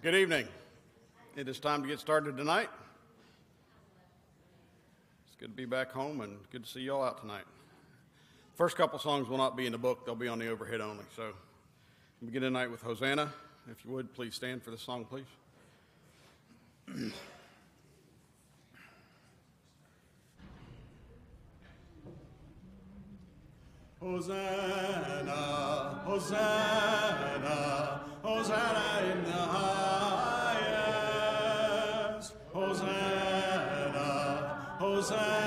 Good evening. It is time to get started tonight. It's good to be back home and good to see you all out tonight. First couple songs will not be in the book, they'll be on the overhead only. So begin tonight with Hosanna. If you would, please stand for this song, please. Hosanna, Hosanna Hosanna,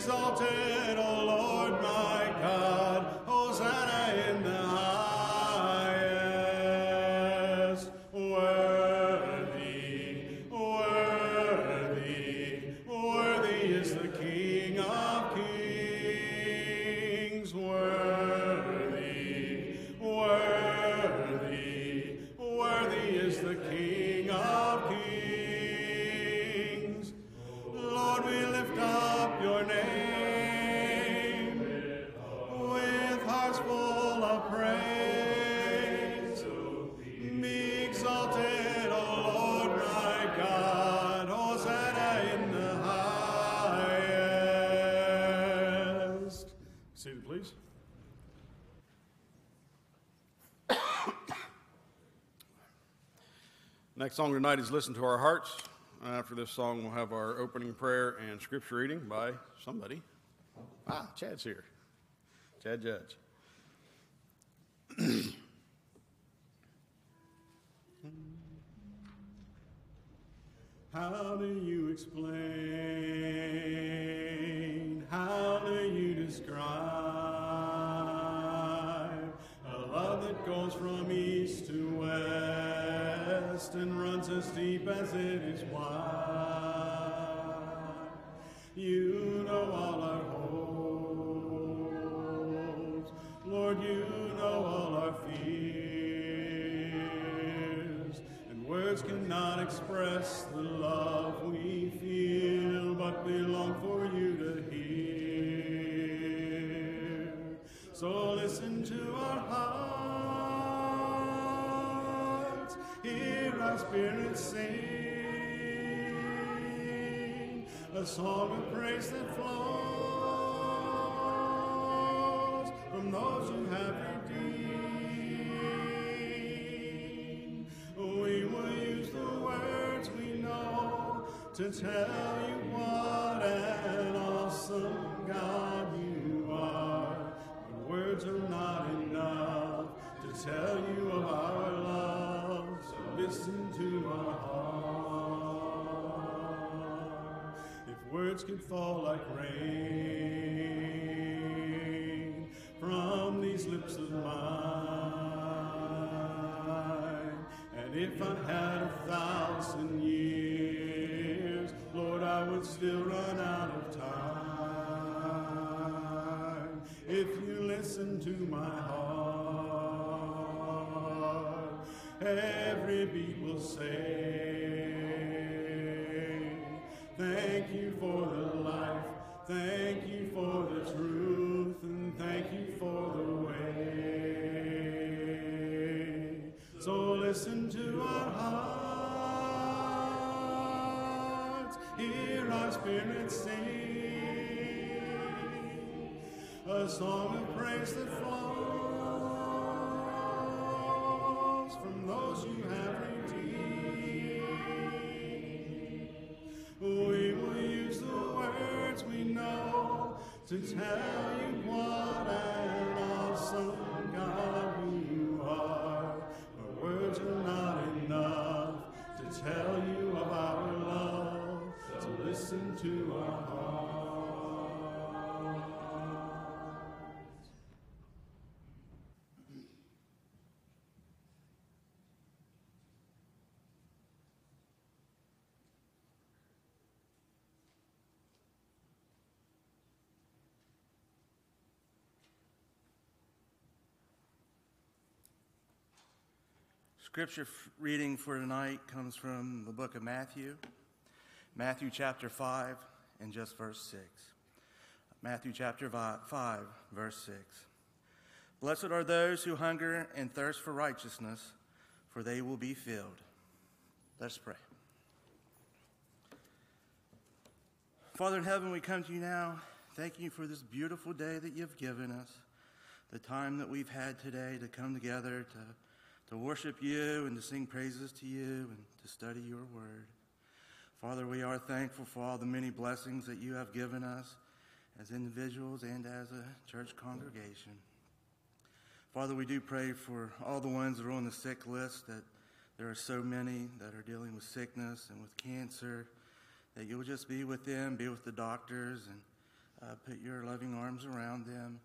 exalted, O Lord my God. Next song tonight is Listen to Our Hearts. After this song, we'll have our opening prayer and scripture reading by somebody. Ah, Chad's here. Chad Judge. How do you explain? And runs as deep as it is wide? You know all our hopes, Lord. You know all our fears, and words cannot express the love we feel, but we long for you to hear. So listen to our hearts, hear our spirits sing a song of praise that flows from those you have redeemed. We will use the words we know to tell you words could fall like rain from these lips of mine, and if I had a thousand years, Lord, I would still run out of time. If you listen to my heart, every beat will say, Thank you for the life, thank you for the truth, and thank you for the way. So listen to our hearts, hear our spirits sing a song of praise that flows from those you have redeemed. To tell you what Scripture reading for tonight comes from the book of Matthew, Matthew chapter 5, and just verse 6. Matthew chapter 5, verse 6. Blessed are those who hunger and thirst for righteousness, for they will be filled. Let's pray. Father in heaven, we come to you now, thanking you for this beautiful day that you've given us, the time that we've had today to come together to to worship you and to sing praises to you and to study your word. Father, we are thankful for all the many blessings that you have given us as individuals and as a church congregation. Father, we do pray for all the ones that are on the sick list, that there are so many that are dealing with sickness and with cancer, that you'll just be with them, be with the doctors, and uh, put your loving arms around them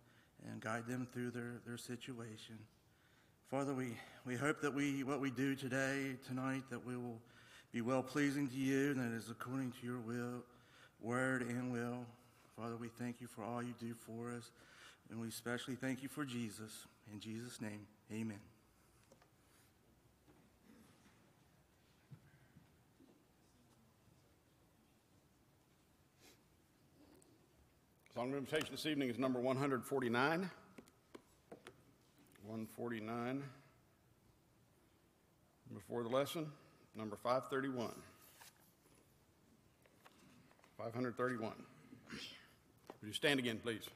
and guide them through their, their situation. Father, we, we hope that we, what we do today, tonight, that we will be well pleasing to you and that is according to your will, word and will. Father, we thank you for all you do for us. And we especially thank you for Jesus. In Jesus' name, amen. Song of invitation this evening is number 149. 149. Before the lesson, number 531. 531. Would you stand again, please?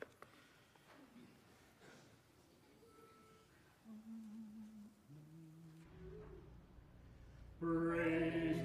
Praise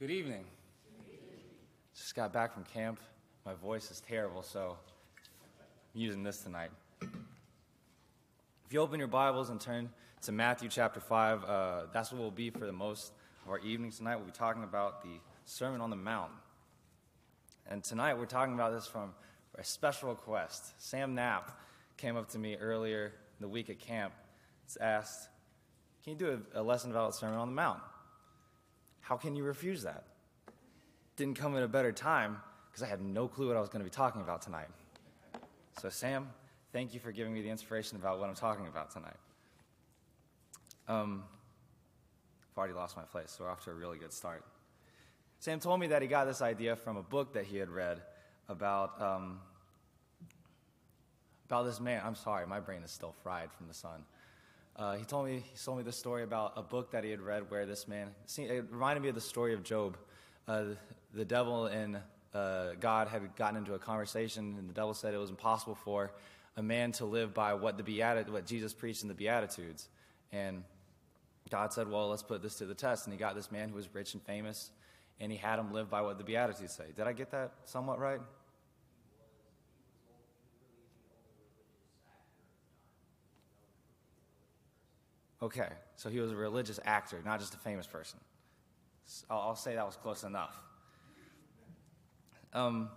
Good evening. Just got back from camp. My voice is terrible, so I'm using this tonight. If you open your Bibles and turn to Matthew chapter 5, uh, that's what we'll be for the most of our evenings tonight. We'll be talking about the Sermon on the Mount. And tonight we're talking about this from a special request. Sam Knapp came up to me earlier in the week at camp and asked, Can you do a, a lesson about the Sermon on the Mount? How can you refuse that? Didn't come at a better time because I had no clue what I was going to be talking about tonight. So, Sam, thank you for giving me the inspiration about what I'm talking about tonight. Um, I've already lost my place, so we're off to a really good start. Sam told me that he got this idea from a book that he had read about, um, about this man. I'm sorry, my brain is still fried from the sun. Uh, he told me he told me the story about a book that he had read where this man it reminded me of the story of Job. Uh, the devil and uh, God had gotten into a conversation, and the devil said it was impossible for a man to live by what the Beati- what Jesus preached in the Beatitudes. And God said, "Well, let's put this to the test." And He got this man who was rich and famous, and He had him live by what the Beatitudes say. Did I get that somewhat right? Okay, so he was a religious actor, not just a famous person. I'll, I'll say that was close enough. Um,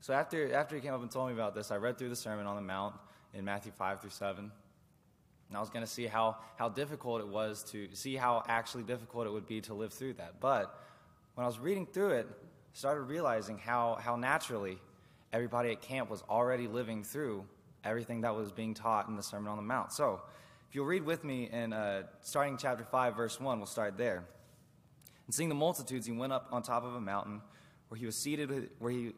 so after, after he came up and told me about this, I read through the Sermon on the Mount in Matthew 5 through 7. And I was going to see how, how difficult it was to see how actually difficult it would be to live through that. But when I was reading through it, I started realizing how, how naturally everybody at camp was already living through everything that was being taught in the Sermon on the Mount. So if you'll read with me in uh, starting chapter 5, verse 1, we'll start there. And seeing the multitudes, he went up on top of a mountain where he was seated, where he,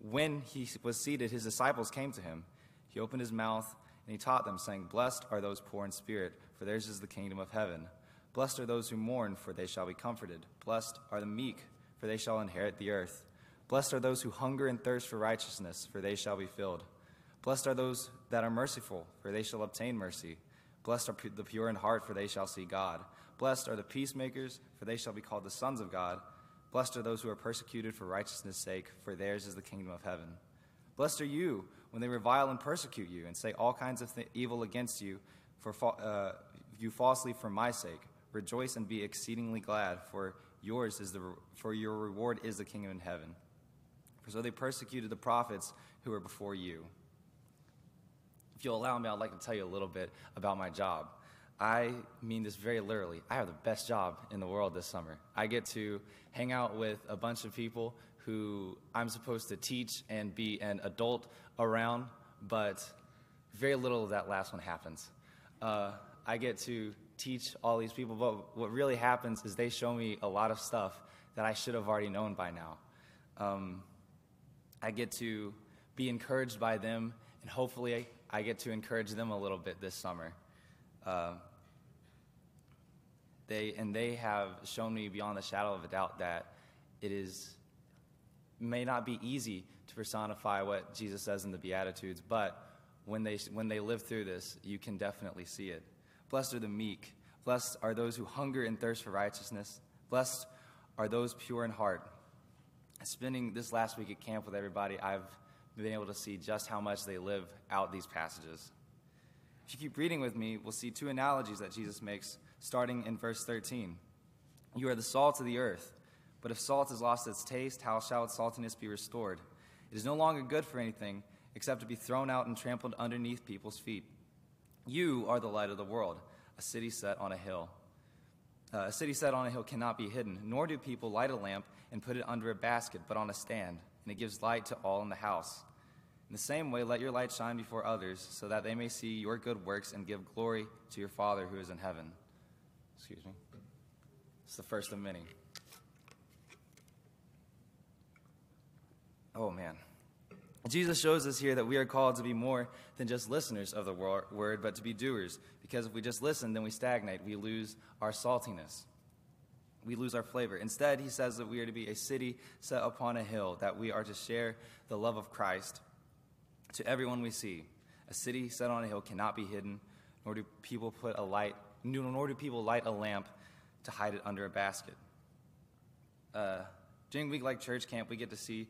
when he was seated, his disciples came to him. He opened his mouth and he taught them, saying, Blessed are those poor in spirit, for theirs is the kingdom of heaven. Blessed are those who mourn, for they shall be comforted. Blessed are the meek, for they shall inherit the earth. Blessed are those who hunger and thirst for righteousness, for they shall be filled. Blessed are those that are merciful, for they shall obtain mercy. Blessed are the pure in heart, for they shall see God. Blessed are the peacemakers, for they shall be called the sons of God. Blessed are those who are persecuted for righteousness' sake, for theirs is the kingdom of heaven. Blessed are you when they revile and persecute you and say all kinds of th- evil against you for fa- uh, you falsely for my sake. Rejoice and be exceedingly glad, for yours is the re- for your reward is the kingdom in heaven. For so they persecuted the prophets who were before you. If you'll allow me, I'd like to tell you a little bit about my job. I mean this very literally. I have the best job in the world this summer. I get to hang out with a bunch of people who I'm supposed to teach and be an adult around, but very little of that last one happens. Uh, I get to teach all these people, but what really happens is they show me a lot of stuff that I should have already known by now. Um, I get to be encouraged by them, and hopefully, I get to encourage them a little bit this summer. Uh, they and they have shown me beyond the shadow of a doubt that it is may not be easy to personify what Jesus says in the Beatitudes, but when they when they live through this, you can definitely see it. Blessed are the meek. Blessed are those who hunger and thirst for righteousness. Blessed are those pure in heart. Spending this last week at camp with everybody, I've been able to see just how much they live out these passages. If you keep reading with me, we'll see two analogies that Jesus makes, starting in verse 13. You are the salt of the earth, but if salt has lost its taste, how shall its saltiness be restored? It is no longer good for anything except to be thrown out and trampled underneath people's feet. You are the light of the world, a city set on a hill. Uh, a city set on a hill cannot be hidden, nor do people light a lamp and put it under a basket, but on a stand, and it gives light to all in the house. In the same way, let your light shine before others, so that they may see your good works and give glory to your Father who is in heaven. Excuse me. It's the first of many. Oh, man. Jesus shows us here that we are called to be more than just listeners of the word, but to be doers. Because if we just listen, then we stagnate. We lose our saltiness. We lose our flavor. Instead, he says that we are to be a city set upon a hill, that we are to share the love of Christ to everyone we see. A city set on a hill cannot be hidden, nor do people put a light, nor do people light a lamp to hide it under a basket. Uh, during week like church camp, we get to see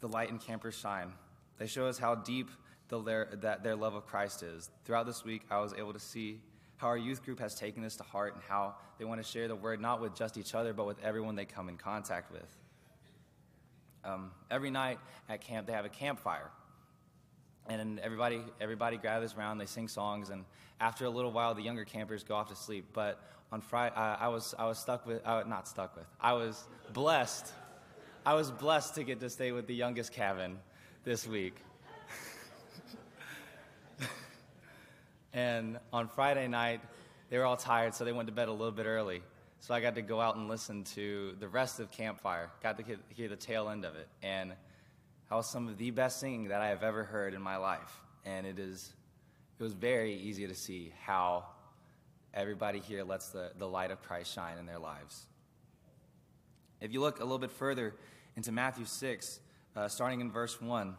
the light in campers shine. They show us how deep the that their love of Christ is. Throughout this week, I was able to see how our youth group has taken this to heart and how they want to share the word not with just each other, but with everyone they come in contact with. Um, every night at camp, they have a campfire. And everybody, everybody gathers around, they sing songs, and after a little while, the younger campers go off to sleep. But on Friday, I, I was, I was stuck with, uh, not stuck with, I was blessed. I was blessed to get to stay with the youngest cabin this week. And on Friday night, they were all tired, so they went to bed a little bit early. So I got to go out and listen to the rest of Campfire, got to hear the tail end of it. And that was some of the best singing that I have ever heard in my life. And it is, it was very easy to see how everybody here lets the, the light of Christ shine in their lives. If you look a little bit further into Matthew 6, uh, starting in verse 1, it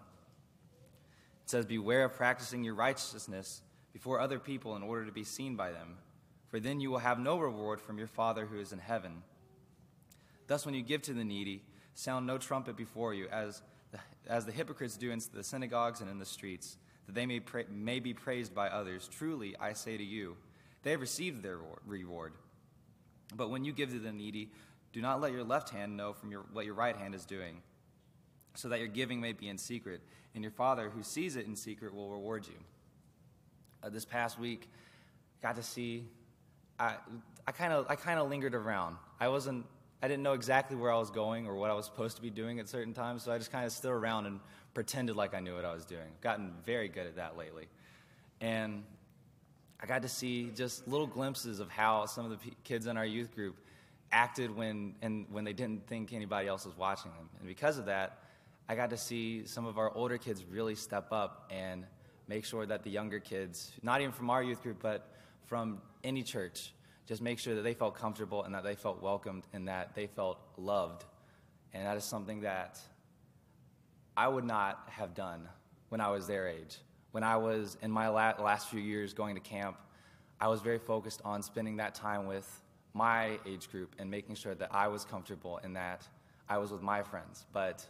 says, Beware of practicing your righteousness before other people in order to be seen by them for then you will have no reward from your Father who is in heaven. Thus, when you give to the needy, sound no trumpet before you, as the, as the hypocrites do in the synagogues and in the streets, that they may, pra- may be praised by others. Truly, I say to you, they have received their reward. But when you give to the needy, do not let your left hand know from your, what your right hand is doing, so that your giving may be in secret, and your Father who sees it in secret will reward you. Uh, this past week, got to see I kind of I kind of lingered around. I wasn't I didn't know exactly where I was going or what I was supposed to be doing at certain times, so I just kind of stood around and pretended like I knew what I was doing. I've gotten very good at that lately. And I got to see just little glimpses of how some of the p- kids in our youth group acted when and when they didn't think anybody else was watching them. And because of that, I got to see some of our older kids really step up and make sure that the younger kids, not even from our youth group, but from any church, just make sure that they felt comfortable and that they felt welcomed and that they felt loved. And that is something that I would not have done when I was their age. When I was in my last few years going to camp, I was very focused on spending that time with my age group and making sure that I was comfortable and that I was with my friends. But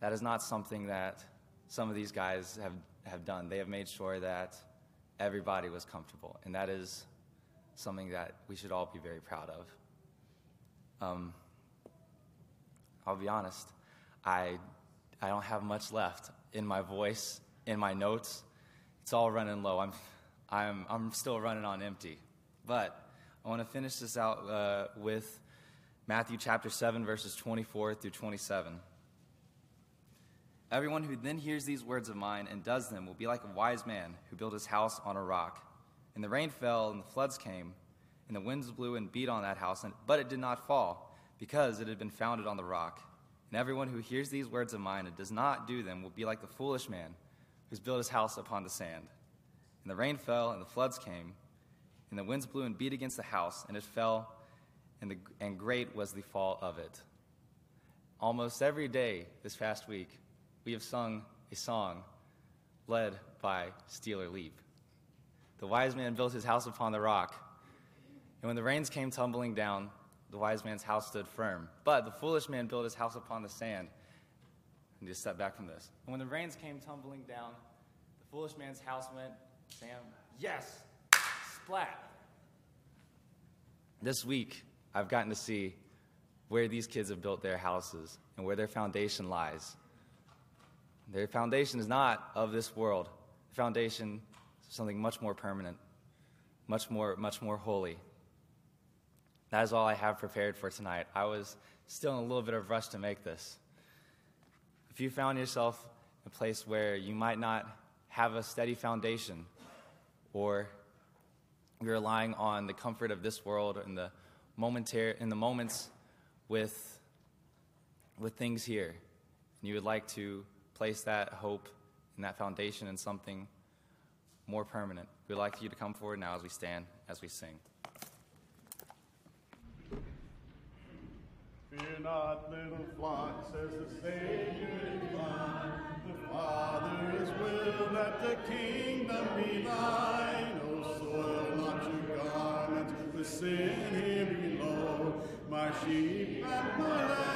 that is not something that some of these guys have, have done. They have made sure that everybody was comfortable, and that is something that we should all be very proud of. Um, I'll be honest, I, I don't have much left in my voice, in my notes. It's all running low. I'm, I'm, I'm still running on empty. But I want to finish this out uh, with Matthew chapter 7, verses 24 through 27. Everyone who then hears these words of mine and does them will be like a wise man who built his house on a rock. And the rain fell, and the floods came, and the winds blew and beat on that house, but it did not fall, because it had been founded on the rock. And everyone who hears these words of mine and does not do them will be like the foolish man who's built his house upon the sand. And the rain fell, and the floods came, and the winds blew and beat against the house, and it fell, and, the, and great was the fall of it. Almost every day this past week, we have sung a song led by Steeler Leap. The wise man built his house upon the rock, and when the rains came tumbling down, the wise man's house stood firm. But the foolish man built his house upon the sand. And just step back from this. And when the rains came tumbling down, the foolish man's house went, Sam, yes, splat. This week, I've gotten to see where these kids have built their houses and where their foundation lies. Their foundation is not of this world. The foundation is something much more permanent, much more, much more holy. That is all I have prepared for tonight. I was still in a little bit of rush to make this. If you found yourself in a place where you might not have a steady foundation, or you're relying on the comfort of this world and the momentary in the moments with with things here, and you would like to place that hope and that foundation in something more permanent. We'd like you to come forward now as we stand, as we sing. Fear not, little flock, says the Savior divine. The Father's will that the kingdom be thine. Oh, soil not your garments, the sin here below. My sheep and my lambs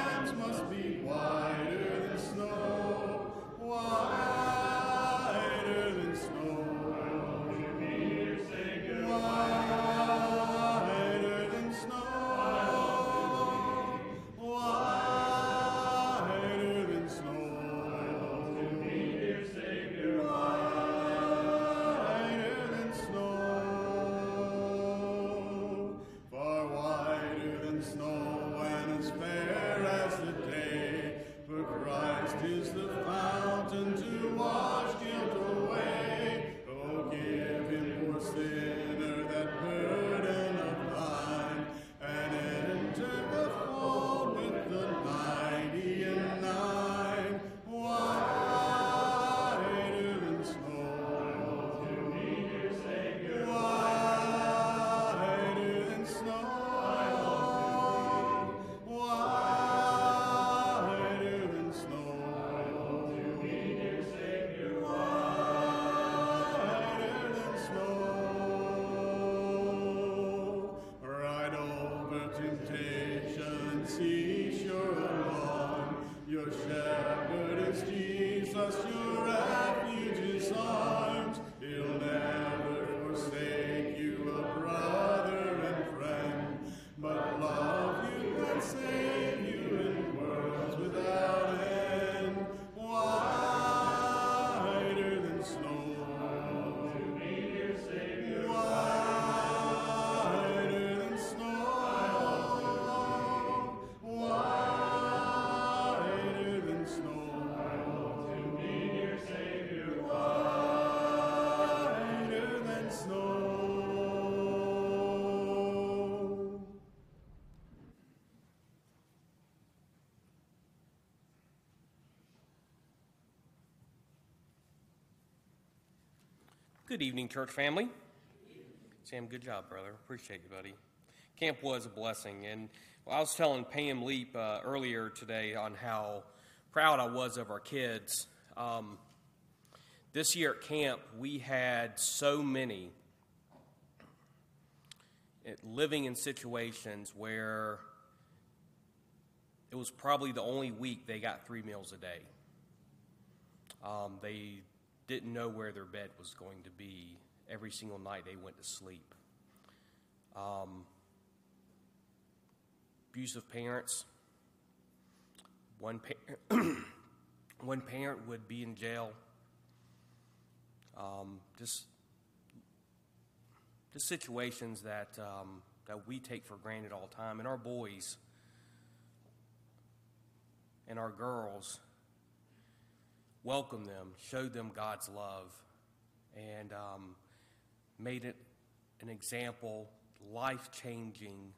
Good evening, church family. Sam, good job, brother. Appreciate you, buddy. Camp was a blessing, and I was telling Pam Leap uh, earlier today on how proud I was of our kids. Um, this year at camp, we had so many living in situations where it was probably the only week they got three meals a day. Um, they didn't know where their bed was going to be every single night they went to sleep. Um, abusive parents. One, pa- one parent would be in jail. Um, just, just situations that, um, that we take for granted all the time. And our boys and our girls welcomed them, showed them God's love, and um, made it an example, life changing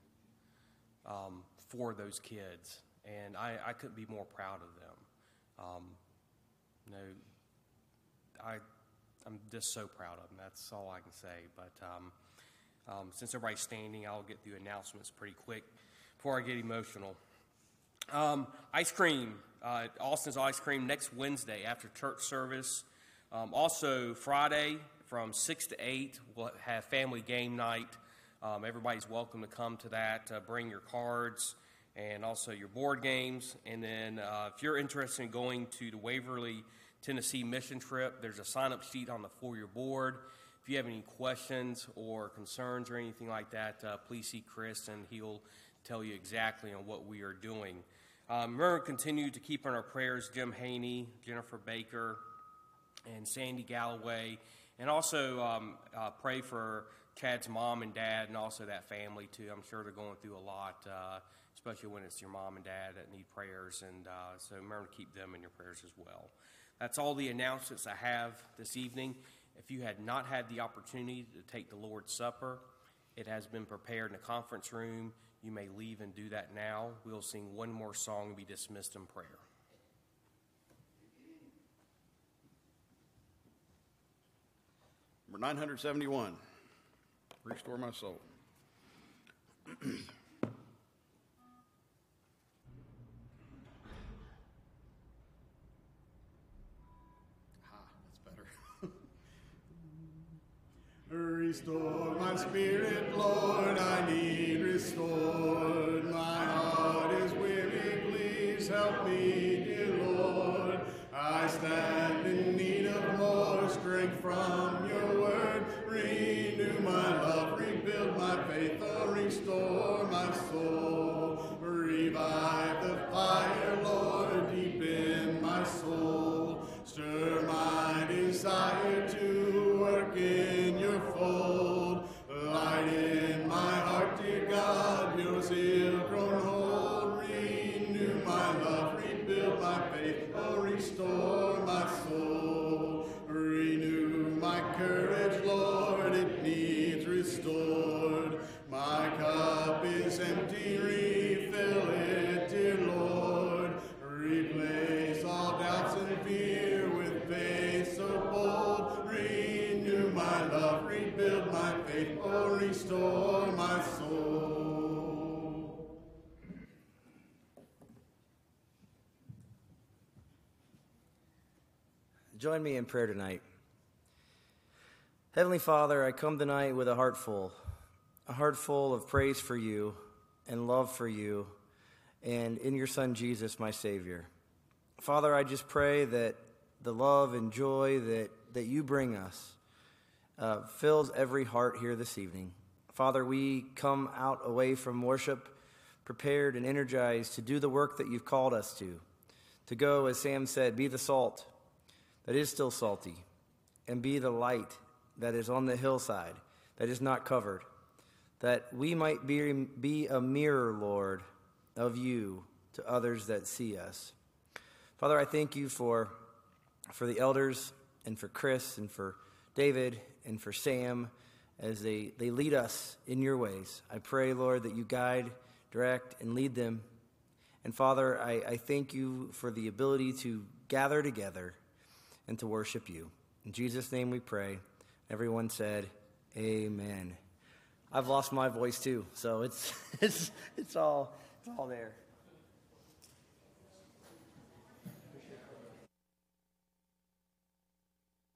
um, for those kids. And I, I, couldn't be more proud of them. Um, you know, I, I'm just so proud of them. That's all I can say. But um, um, since everybody's standing, I'll get through announcements pretty quick before I get emotional. Um, ice cream, uh, Austin's Ice Cream next Wednesday after church service. Um, also, Friday from 6 to 8, we'll have family game night. Um, everybody's welcome to come to that. Uh, bring your cards and also your board games. And then, uh, if you're interested in going to the Waverly, Tennessee mission trip, there's a sign up sheet on the for your board. If you have any questions or concerns or anything like that, uh, please see Chris and he'll tell you exactly on what we are doing. Um, remember, to continue to keep in our prayers Jim Haney, Jennifer Baker, and Sandy Galloway, and also um, uh, pray for Chad's mom and dad, and also that family too. I'm sure they're going through a lot, uh, especially when it's your mom and dad that need prayers, and uh, so remember to keep them in your prayers as well. That's all the announcements I have this evening. If you had not had the opportunity to take the Lord's Supper, it has been prepared in the conference room. You may leave and do that now. We'll sing one more song and be dismissed in prayer. Number 971 Restore My Soul. Aha, that's better. Restore my spirit, Lord, I need restored. Join me in prayer tonight. Heavenly Father, I come tonight with a heart full, a heart full of praise for you and love for you, and in your Son Jesus, my Savior. Father, I just pray that the love and joy that, that you bring us uh, fills every heart here this evening. Father, we come out away from worship prepared and energized to do the work that you've called us to. To go, as Sam said, be the salt that is still salty, and be the light that is on the hillside, that is not covered, that we might be, be a mirror, Lord, of you to others that see us. Father, I thank you for, for the elders and for Chris and for David and for Sam as they, they lead us in your ways. I pray, Lord, that you guide, direct, and lead them. And Father, I, I thank you for the ability to gather together and to worship you. In Jesus' name we pray. Everyone said, Amen. I've lost my voice too, so it's, it's, it's, all, it's all there.